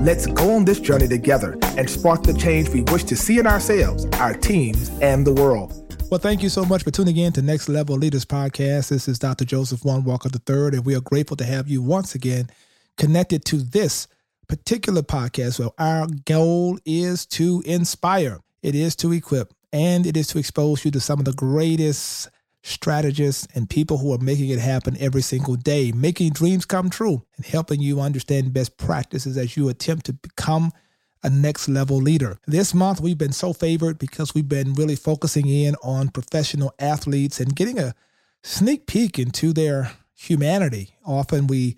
let's go on this journey together and spark the change we wish to see in ourselves, our teams, and the world. Well, thank you so much for tuning in to Next Level Leaders Podcast. This is Dr. Joseph One Walker III, and we are grateful to have you once again connected to this particular podcast where our goal is to inspire, it is to equip, and it is to expose you to some of the greatest strategists, and people who are making it happen every single day, making dreams come true and helping you understand best practices as you attempt to become a next level leader. This month, we've been so favored because we've been really focusing in on professional athletes and getting a sneak peek into their humanity. Often we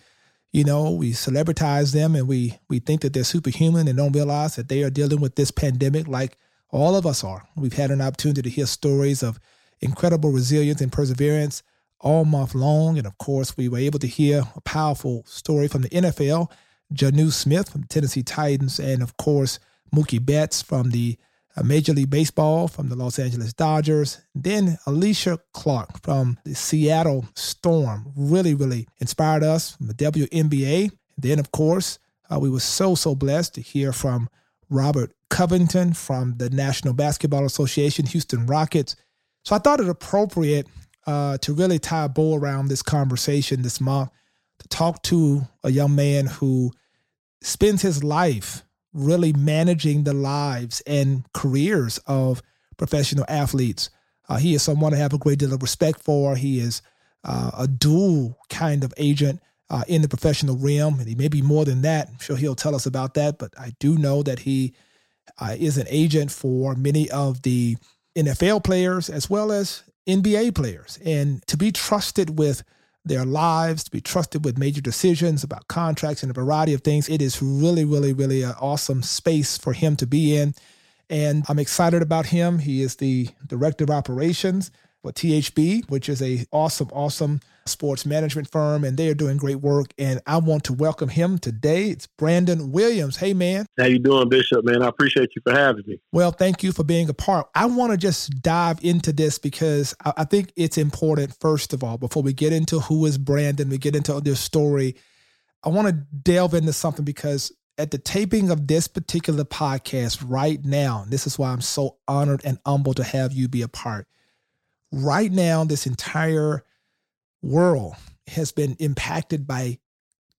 you know, we celebritize them and we we think that they're superhuman and don't realize that they are dealing with this pandemic like all of us are. We've had an opportunity to hear stories of incredible resilience and perseverance all month long. And of course, we were able to hear a powerful story from the NFL, Jonnu Smith from Tennessee Titans, and of course, Mookie Betts from the uh, Major League Baseball from the Los Angeles Dodgers. Then Alysha Clark from the Seattle Storm really, really inspired us from the WNBA. Then, of course, uh, we were so, so blessed to hear from Robert Covington from the National Basketball Association, Houston Rockets, so I thought it appropriate uh, to really tie a bow around this conversation this month to talk to a young man who spends his life really managing the lives and careers of professional athletes. Uh, he is someone I have a great deal of respect for. He is uh, a dual kind of agent uh, in the professional realm, and he may be more than that. I'm sure he'll tell us about that, but I do know that he uh, is an agent for many of the NFL players as well as NBA players. And to be trusted with their lives, to be trusted with major decisions about contracts and a variety of things, it is really, really, really an awesome space for him to be in. And I'm excited about him. He is the director of operations for THB, which is a awesome, awesome sports management firm, and they are doing great work. And I want to welcome him today. It's Brandon Williams. Hey, man. How you doing, Bishop? Man, I appreciate you for having me. Well, thank you for being a part. I want to just dive into this because I think it's important. First of all, before we get into who is Brandon, we get into this story. I want to delve into something because at the taping of this particular podcast right now, this is why I'm so honored and humbled to have you be a part. Right now, this entire world has been impacted by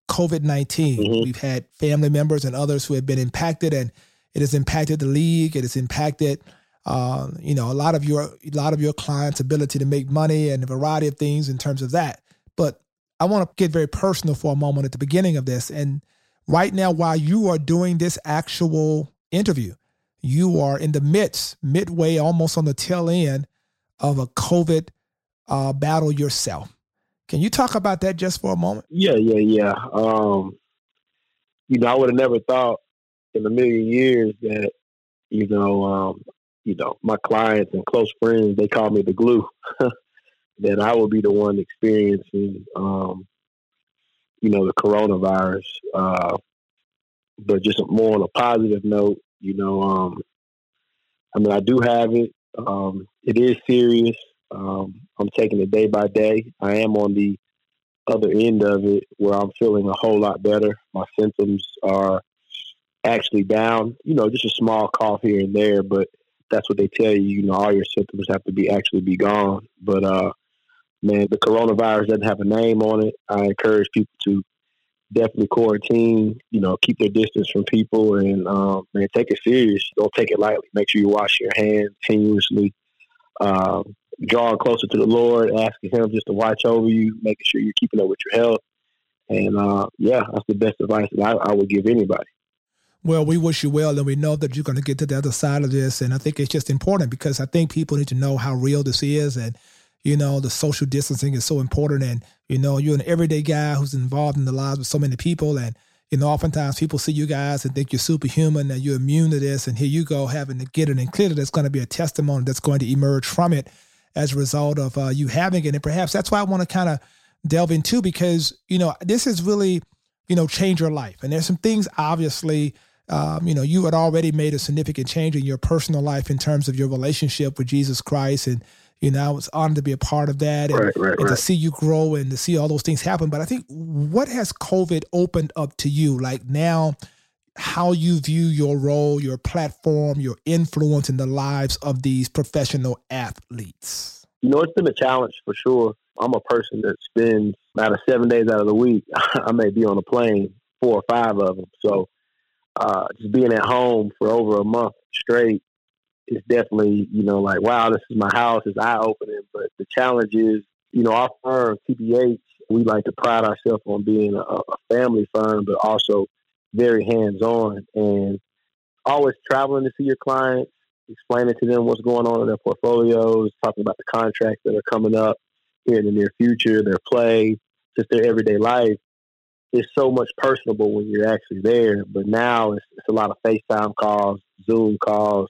COVID 19. Mm-hmm. We've had family members and others who have been impacted, and it has impacted the league. It has impacted, uh, you know, a lot of your a lot of your clients' ability to make money and a variety of things in terms of that. But I want to get very personal for a moment at the beginning of this. And right now, while you are doing this actual interview, you are in the midst, midway, almost on the tail end of a COVID uh, battle yourself. Can you talk about that just for a moment? Yeah, yeah, yeah. Um, you know, I would have never thought in a million years that, you know, um, you know, my clients and close friends, they call me the glue, that I will be the one experiencing, um, you know, the coronavirus. Uh, but just more on a positive note, you know, um, I mean, I do have it. Um, it is serious. Um, I'm taking it day by day. I am on the other end of it where I'm feeling a whole lot better. My symptoms are actually down. You know, just a small cough here and there, but that's what they tell you. You know, all your symptoms have to be actually be gone. But uh, man, the coronavirus doesn't have a name on it. I encourage people to definitely quarantine. You know, keep their distance from people, and um, man, take it serious. Don't take it lightly. Make sure you wash your hands continuously. Um, drawing closer to the Lord, asking Him just to watch over you, making sure you're keeping up with your health. And uh, yeah, that's the best advice that I, I would give anybody. Well, we wish you well, and we know that you're going to get to the other side of this. And I think it's just important because I think people need to know how real this is. And, you know, the social distancing is so important. And, you know, you're an everyday guy who's involved in the lives of so many people. And, you know, oftentimes people see you guys and think you're superhuman and you're immune to this. And here you go having to get it. And clearly there's going to be a testimony that's going to emerge from it as a result of uh, you having it. And perhaps that's why I want to kind of delve into because, you know, this has really, you know, changed your life. And there's some things obviously, um, you know, you had already made a significant change in your personal life in terms of your relationship with Jesus Christ and you know, I was honored to be a part of that and, right, right, and right. to see you grow and to see all those things happen. But I think what has COVID opened up to you, like now, how you view your role, your platform, your influence in the lives of these professional athletes? You know, it's been a challenge for sure. I'm a person that spends out of seven days out of the week, I may be on a plane, four or five of them. So uh, just being at home for over a month straight is definitely, you know, like, wow, this is my house, it's eye opening. But the challenge is, you know, our firm, TBH, we like to pride ourselves on being a, a family firm, but also very hands on and always traveling to see your clients, explaining to them what's going on in their portfolios, talking about the contracts that are coming up here in the near future, their play, just their everyday life. It's so much personable when you're actually there, but now it's, it's a lot of FaceTime calls, Zoom calls,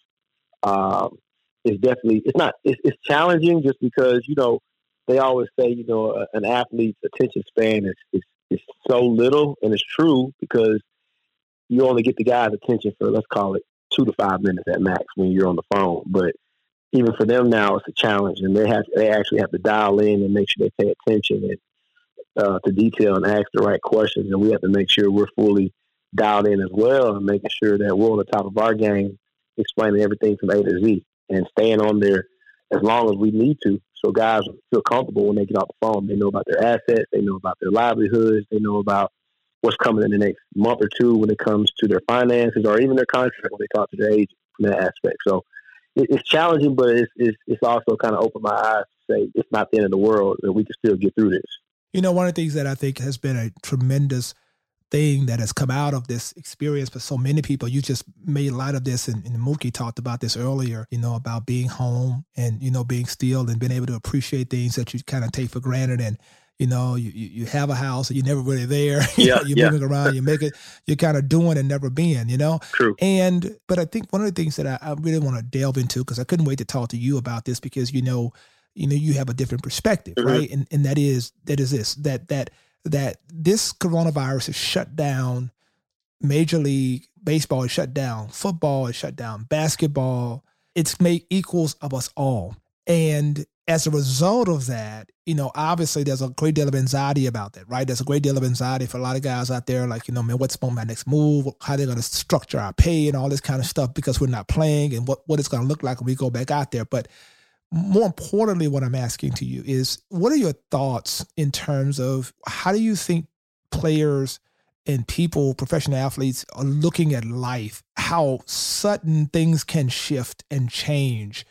um, is definitely it's not it's, it's challenging just because you know they always say you know an athlete's attention span is, is is so little, and it's true because you only get the guy's attention for let's call it two to five minutes at max when you're on the phone. But even for them now, it's a challenge, and they have they actually have to dial in and make sure they pay attention and uh, to detail and ask the right questions, and we have to make sure we're fully dialed in as well, and making sure that we're on the top of our game explaining everything from A to Z and staying on there as long as we need to. So guys feel comfortable when they get off the phone. They know about their assets, they know about their livelihoods, they know about what's coming in the next month or two when it comes to their finances or even their contract when they talk to their agent from that aspect. So it's challenging, but it's, it's, it's also kind of opened my eyes to say it's not the end of the world that we can still get through this. You know, one of the things that I think has been a tremendous thing that has come out of this experience for so many people. You just made light of this, and, and Mookie talked about this earlier. You know about being home and you know being still and being able to appreciate things that you kind of take for granted and. You know, you, you have a house and you're never really there. you yeah, you're yeah. moving around. You make it. You're kind of doing and never being. You know. True. And but I think one of the things that I, I really want to delve into because I couldn't wait to talk to you about this because you know, you know, you have a different perspective, mm-hmm. right? And and that is that is this that that that this coronavirus has shut down Major League Baseball is shut down, football is shut down, basketball. It's made equals of us all. And as a result of that, you know, obviously there's a great deal of anxiety about that, right? There's a great deal of anxiety for a lot of guys out there, like, you know, man, what's my next move? How they're going to structure our pay and all this kind of stuff because we're not playing and what, what it's going to look like when we go back out there. But more importantly, what I'm asking to you is what are your thoughts in terms of how do you think players and people, professional athletes, are looking at life, how sudden things can shift and change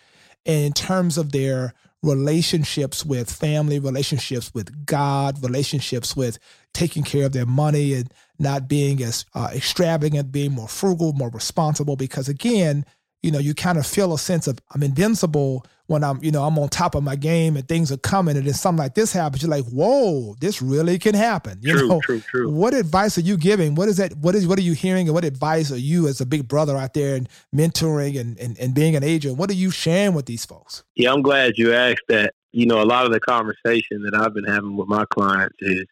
in terms of their relationships with family, relationships with God, relationships with taking care of their money and not being as uh, extravagant, being more frugal, more responsible. Because again, you know, you kind of feel a sense of I'm invincible when I'm, you know, I'm on top of my game and things are coming, and then something like this happens, you're like, whoa, this really can happen. You true, know, true, true. What advice are you giving? What is that? What is what are you hearing, and what advice are you as a big brother out there and mentoring and and, and being an agent? What are you sharing with these folks? Yeah, I'm glad you asked that. You know, a lot of the conversation that I've been having with my clients is,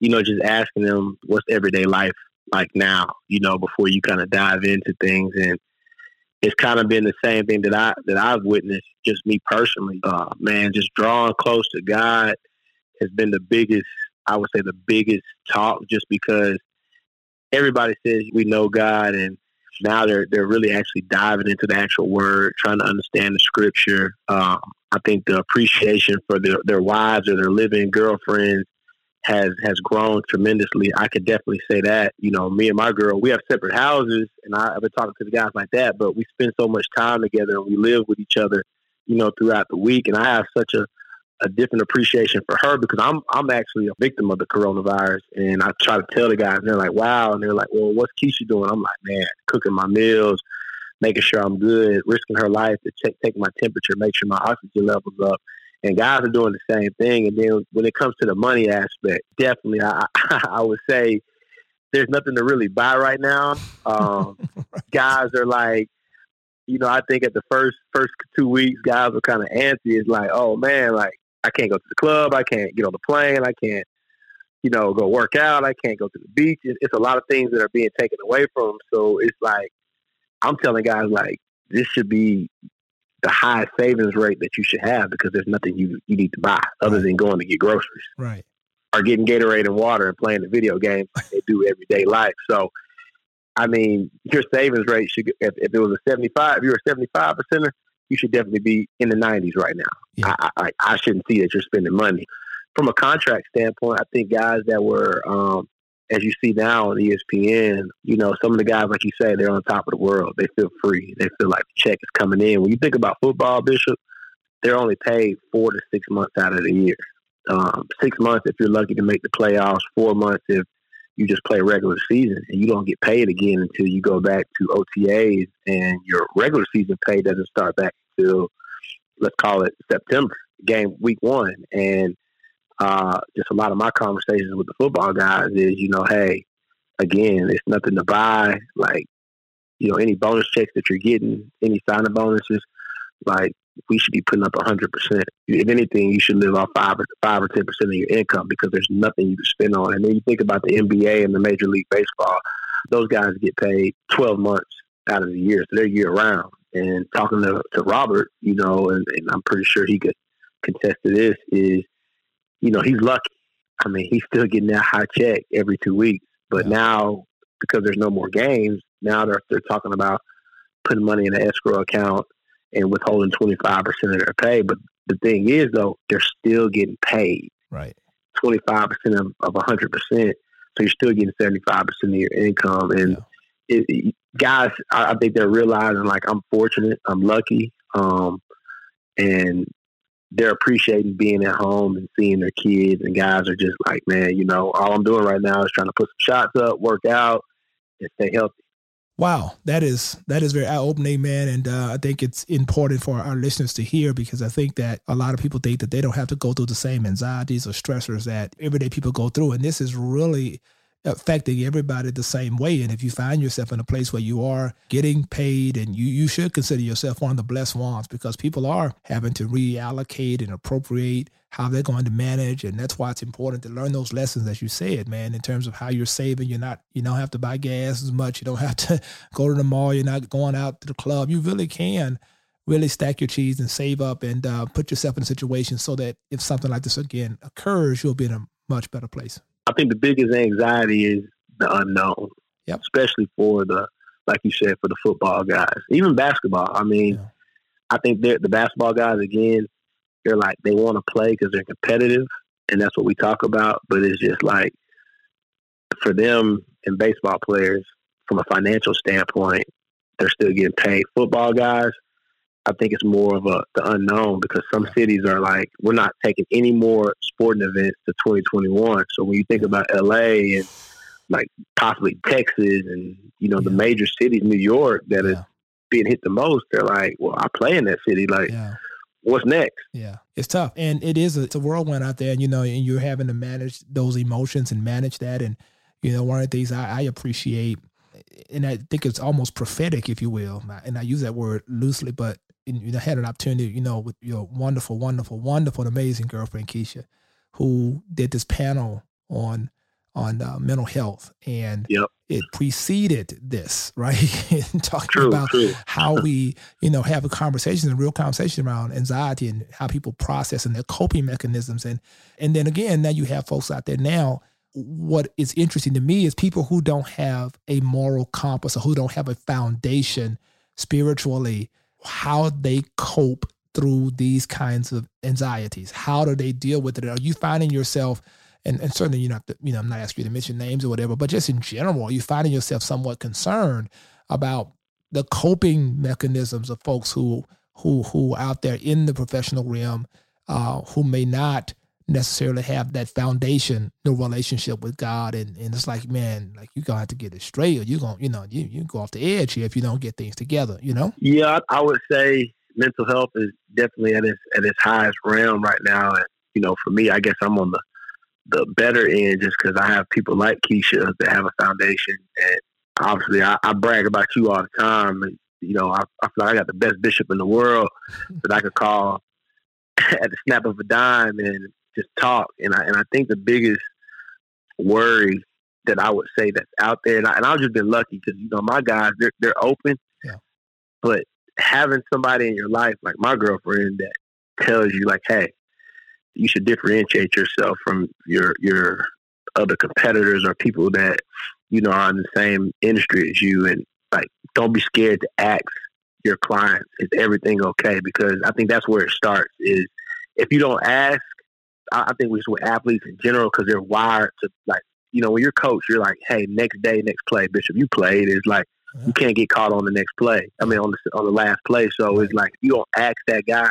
you know, just asking them what's everyday life like now. You know, before you kind of dive into things and it's kind of been the same thing that I that I've witnessed, just me personally. Uh, man, just drawing close to God has been the biggest. I would say the biggest talk, just because everybody says we know God, and now they're they're really actually diving into the actual Word, trying to understand the Scripture. Um, I think the appreciation for their their wives or their living girlfriends has has grown tremendously. I could definitely say that. You know, me and my girl, we have separate houses, and I, have been talking to the guys like that. But we spend so much time together, and we live with each other, you know, throughout the week. And I have such a a different appreciation for her because I'm I'm actually a victim of the coronavirus, and I try to tell the guys, and they're like, "Wow," and they're like, "Well, what's Keisha doing?" I'm like, "Man, cooking my meals." Making sure I'm good, risking her life to take my temperature, make sure my oxygen levels up, and guys are doing the same thing. And then when it comes to the money aspect, definitely, I, I would say there's nothing to really buy right now. Um. Guys are like, you know, I think at the first first two weeks, guys were kind of antsy. It's like, oh man, like I can't go to the club, I can't get on the plane, I can't, you know, go work out, I can't go to the beach. It's, it's a lot of things that are being taken away from them. So it's like I'm telling guys like this should be the highest savings rate that you should have because there's nothing you you need to buy other right. than going to get groceries. Right. Or getting Gatorade and water and playing the video games like they do everyday life. So I mean, your savings rate should if, if it was a seventy five if you're a seventy five percenter, you should definitely be in the nineties right now. Yeah. I, I I shouldn't see that you're spending money. From a contract standpoint, I think guys that were um, as you see now on ESPN, you know, some of the guys, like you say, they're on top of the world. They feel free. They feel like the check is coming in. When you think about football, Bishop, they're only paid four to six months out of the year. Um, six months if you're lucky to make the playoffs. Four months if you just play regular season, and you don't get paid again until you go back to OTAs, and your regular season pay doesn't start back until let's call it September, game week one, and uh, just a lot of my conversations with the football guys is, you know, hey, again, it's nothing to buy. Like, you know, any bonus checks that you're getting, any signing bonuses, like we should be putting up hundred percent. If anything, you should live off five or five or ten percent of your income because there's nothing you can spend on. And then you think about the NBA and the Major League Baseball; those guys get paid twelve months out of the year, so they're year round. And talking to, to Robert, you know, and, and I'm pretty sure he could contest to this is you know, he's lucky. I mean, he's still getting that high check every two weeks. But yeah. now, because there's no more games, now they're they're talking about putting money in an escrow account and withholding 25% of their pay. But the thing is, though, they're still getting paid. Right. 25% of, of 100%. So you're still getting 75% of your income. And yeah. it, it, guys, I, I, think they're realizing, like, I'm fortunate, I'm lucky. Um, and they're appreciating being at home and seeing their kids and guys are just like, man, you know, all I'm doing right now is trying to put some shots up, work out, and stay healthy. Wow, that is that is very eye opening, man, and uh, I think it's important for our listeners to hear because I think that a lot of people think that they don't have to go through the same anxieties or stressors that everyday people go through, and this is really affecting everybody the same way. And if you find yourself in a place where you are getting paid and you, you should consider yourself one of the blessed ones because people are having to reallocate and appropriate how they're going to manage. And that's why it's important to learn those lessons, as you said, man, in terms of how you're saving. You're not, you don't have to buy gas as much. You don't have to go to the mall. You're not going out to the club. You really can really stack your cheese and save up and uh, put yourself in a situation so that if something like this again occurs, you'll be in a much better place. I think the biggest anxiety is the unknown, yep. especially for the, like you said, for the football guys, even basketball. I mean, yeah. I think the basketball guys again, they're like they want to play because they're competitive, and that's what we talk about. But it's just like for them and baseball players, from a financial standpoint, they're still getting paid. Football guys, I think it's more of a the unknown because some cities are like, we're not taking any more sporting events to 2021. So when you think about LA and like possibly Texas and you know yeah. the major cities, New York, that yeah. is being hit the most, they're like, well, I play in that city. Like, yeah. what's next? Yeah, it's tough, and it is a, it's a whirlwind out there, and you know, and you're having to manage those emotions and manage that, and you know, one of the things I, I appreciate and I think it's almost prophetic, if you will. And I use that word loosely, but you know, had an opportunity, you know, with your wonderful, wonderful, wonderful, amazing girlfriend Keisha, who did this panel on on uh, mental health, and yep. it preceded this, right? talking true, about true. how we, you know, have a conversation, a real conversation around anxiety and how people process and their coping mechanisms, and and then again, now you have folks out there now. What is interesting to me is people who don't have a moral compass or who don't have a foundation spiritually how they cope through these kinds of anxieties. How do they deal with it? Are you finding yourself, and, and certainly you're not, you know, I'm not asking you to mention names or whatever, but just in general, are you finding yourself somewhat concerned about the coping mechanisms of folks who who who out there in the professional realm uh, who may not necessarily have that foundation, no relationship with God. And, and it's like, man, like you're gonna have to get it straight or you're gonna, you know, you, you go off the edge here if you don't get things together, you know? Yeah, I would say mental health is definitely at its at its highest realm right now. And, you know, for me, I guess I'm on the the better end just because I have people like Keisha that have a foundation. And obviously, I, I brag about you all the time. And, you know, I, I feel like I got the best bishop in the world that I could call at the snap of a dime and just talk. And I, and I think the biggest worry that I would say that's out there, and, I, and I've just been lucky because, you know, my guys, they're, they're open. Yeah. But having somebody in your life, like my girlfriend, that tells you, like, hey, you should differentiate yourself from your your other competitors or people that you know are in the same industry as you and like don't be scared to ask your clients is everything okay because i think that's where it starts is if you don't ask i think we with athletes in general because they're wired to like you know when you're coach you're like hey next day next play bishop you played. Is like mm-hmm. you can't get caught on the next play i mean on the on the last play. So it's like you don't ask that guy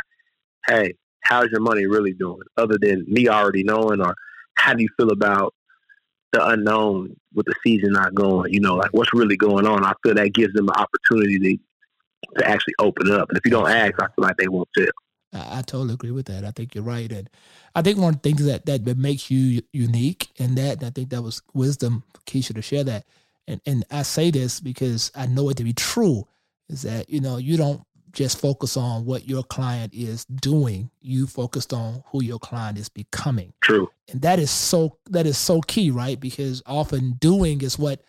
hey how's your money really doing? Other than me already knowing or how do you feel about the unknown with the season not going you know like what's really going on? I feel that gives them an opportunity to, to actually open up. And if you don't ask i feel like they won't tell I, I totally agree with that. I think you're right, and I think one of the things that that makes you unique in that, and I think that was wisdom for Keisha to share that. And and I say this because I know it to be true, is that you know you don't just focus on what your client is doing. You focused on who your client is becoming. True. And that is so that is so key, right? Because often doing is what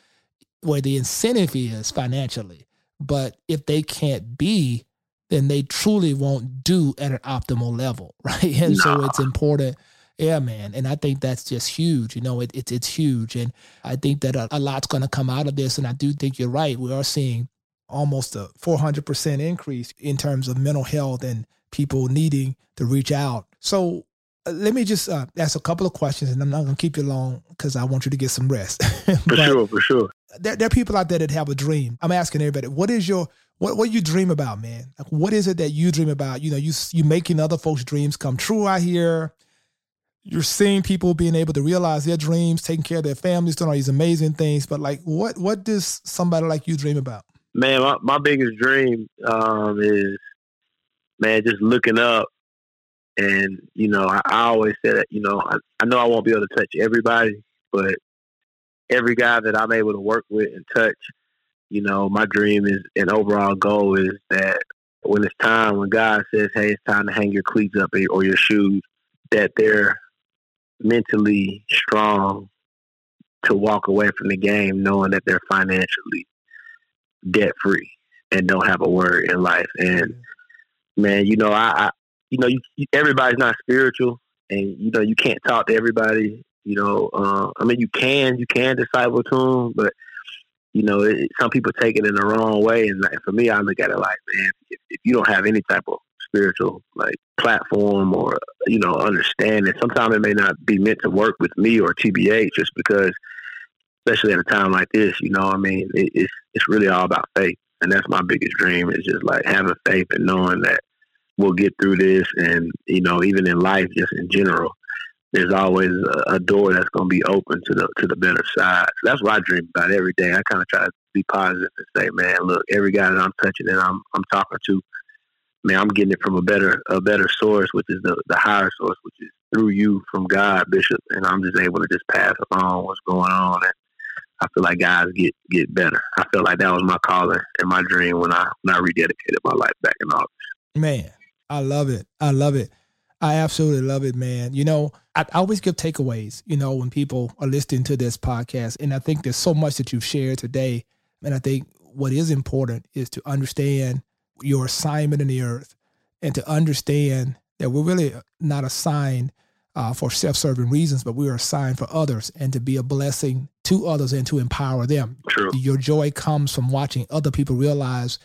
where the incentive is financially. But if they can't be, then they truly won't do at an optimal level, right? And nah. so it's important. Yeah, man. And I think that's just huge. You know, it, it it's huge. And I think that a, a lot's going to come out of this. And I do think you're right. We are seeing almost a 400% increase in terms of mental health and people needing to reach out. So uh, let me just uh, ask a couple of questions, and I'm not going to keep you long because I want you to get some rest. for sure, for sure. There, there, are people out there that have a dream. I'm asking everybody, what is your what what you dream about, man? Like, what is it that you dream about? You know, you you making other folks' dreams come true out here. You're seeing people being able to realize their dreams, taking care of their families, doing all these amazing things. But like, what what does somebody like you dream about? Man, my, my biggest dream um, is, man, just looking up. And, you know, I, I always say that, you know, I, I know I won't be able to touch everybody, but every guy that I'm able to work with and touch, you know, my dream is and overall goal is that when it's time, when God says, hey, it's time to hang your cleats up or your shoes, that they're mentally strong to walk away from the game knowing that they're financially debt free and don't have a word in life. And man, you know, I, I you know, you, everybody's not spiritual, and you know, you can't talk to everybody. You know, uh, I mean, you can, you can disciple to them, but you know, it, some people take it in the wrong way. And like, for me, I look at it like, man, if, if you don't have any type of spiritual like platform or you know understanding, sometimes it may not be meant to work with me or TBH, just because especially at a time like this. You know, I mean, it, it's it's really all about faith, and that's my biggest dream is just like having faith and knowing that we'll get through this, and you know, even in life, just in general, there's always a, door that's going to be open to the to the better side. So that's what I dream about every day. I kind of try to be positive and say, man, look, every guy that I'm touching and I'm I'm talking to, man, I'm getting it from a better a better source, which is the the higher source, which is through you from God, Bishop, and I'm just able to just pass along what's going on and I feel like guys get get better. I feel like that was my calling and my dream when I when I rededicated my life back in August. Man, I love it. I love it. I absolutely love it, man. You know, I, I always give takeaways, you know, when people are listening to this podcast. And I think there's so much that you've shared today. And I think what is important is to understand your assignment in the earth and to understand that we're really not assigned uh, for self-serving reasons, but we are assigned for others and to be a blessing to others and to empower them. True. Your joy comes from watching other people realize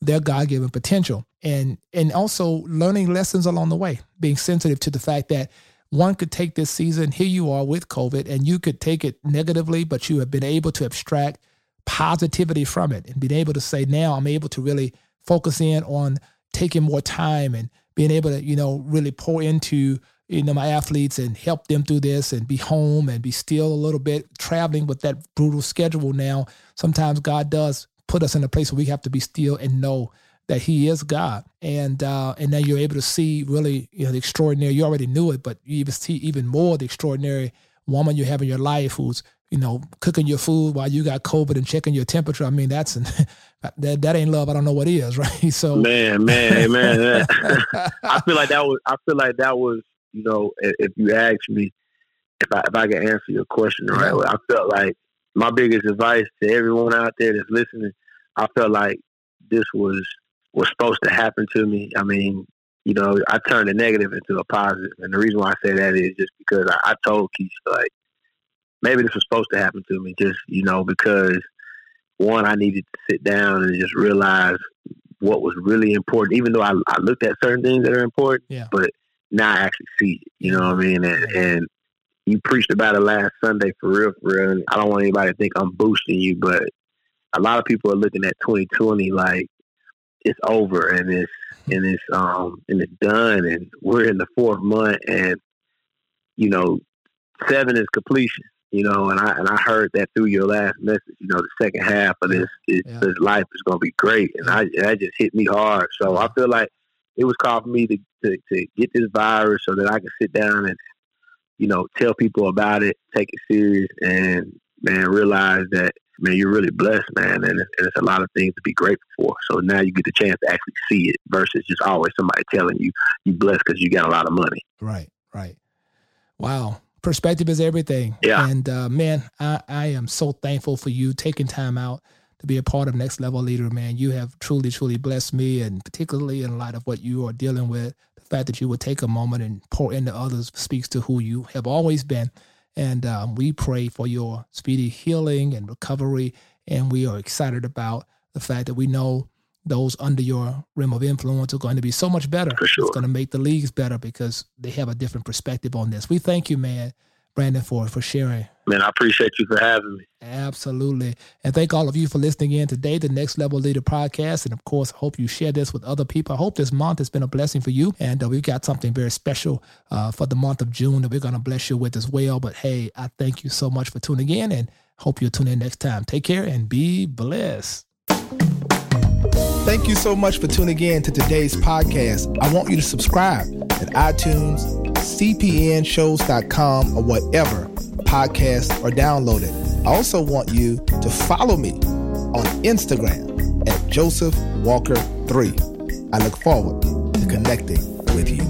their God-given potential and and also learning lessons along the way, being sensitive to the fact that one could take this season, here you are with COVID, and you could take it negatively, but you have been able to abstract positivity from it and being able to say, now I'm able to really focus in on taking more time and being able to, you know, really pour into you know, my athletes and help them through this and be home and be still a little bit traveling with that brutal schedule now. Sometimes God does put us in a place where we have to be still and know that He is God. And uh, and then you're able to see really, you know, the extraordinary. You already knew it, but you even see even more the extraordinary woman you have in your life who's you know cooking your food while you got COVID and checking your temperature. I mean, that's that that ain't love. I don't know what is, right? So man, man, man, I feel like that was. I feel like that was. You know, if you ask me, if I if I can answer your question the right way, I felt like my biggest advice to everyone out there that's listening. I felt like this was was supposed to happen to me. I mean, you know, I turned a negative into a positive, and the reason why I say that is just because I, I told Keisha like maybe this was supposed to happen to me, just you know, because one, I needed to sit down and just realize what was really important, even though I, I looked at certain things that are important, yeah. but now I actually see it. You know what I mean? And, and you preached about it last Sunday for real, for real. And I don't want anybody to think I'm boosting you, but a lot of people are looking at 2020 like it's over and it's and it's um and it's done and we're in the fourth month and you know seven is completion you know, and I and I heard that through your last message. You know, the second half of this, is, yeah. this life is going to be great, and I that just hit me hard. So I feel like it was called for me to, to to get this virus so that I can sit down and you know tell people about it, take it serious, and man realize that man you're really blessed, man, and it's, and it's a lot of things to be grateful for. So now you get the chance to actually see it versus just always somebody telling you you blessed because you got a lot of money. Right, right. Wow perspective is everything. Yeah. And uh, man, I, I am so thankful for you taking time out to be a part of Next Level Leader, man. You have truly, truly blessed me, and particularly in light of what you are dealing with, fact that you would take a moment and pour into others speaks to who you have always been. And um, we pray for your speedy healing and recovery. And we are excited about the fact that we know those under your rim of influence are going to be so much better. Sure. It's going to make the leagues better because they have a different perspective on this. We thank you, man, Brandon, for for sharing. Man, I appreciate you for having me. Absolutely. And thank all of you for listening in today, the Next Level Leader podcast. And of course, I hope you share this with other people. I hope this month has been a blessing for you. And uh, we've got something very special uh, for the month of June that we're going to bless you with as well. But hey, I thank you so much for tuning in and hope you'll tune in next time. Take care and be blessed. Thank you so much for tuning in to today's podcast. I want you to subscribe at iTunes, cpnshows.com, or whatever podcast are downloaded. I also want you to follow me on Instagram at Joseph Walker 3. I look forward to connecting with you.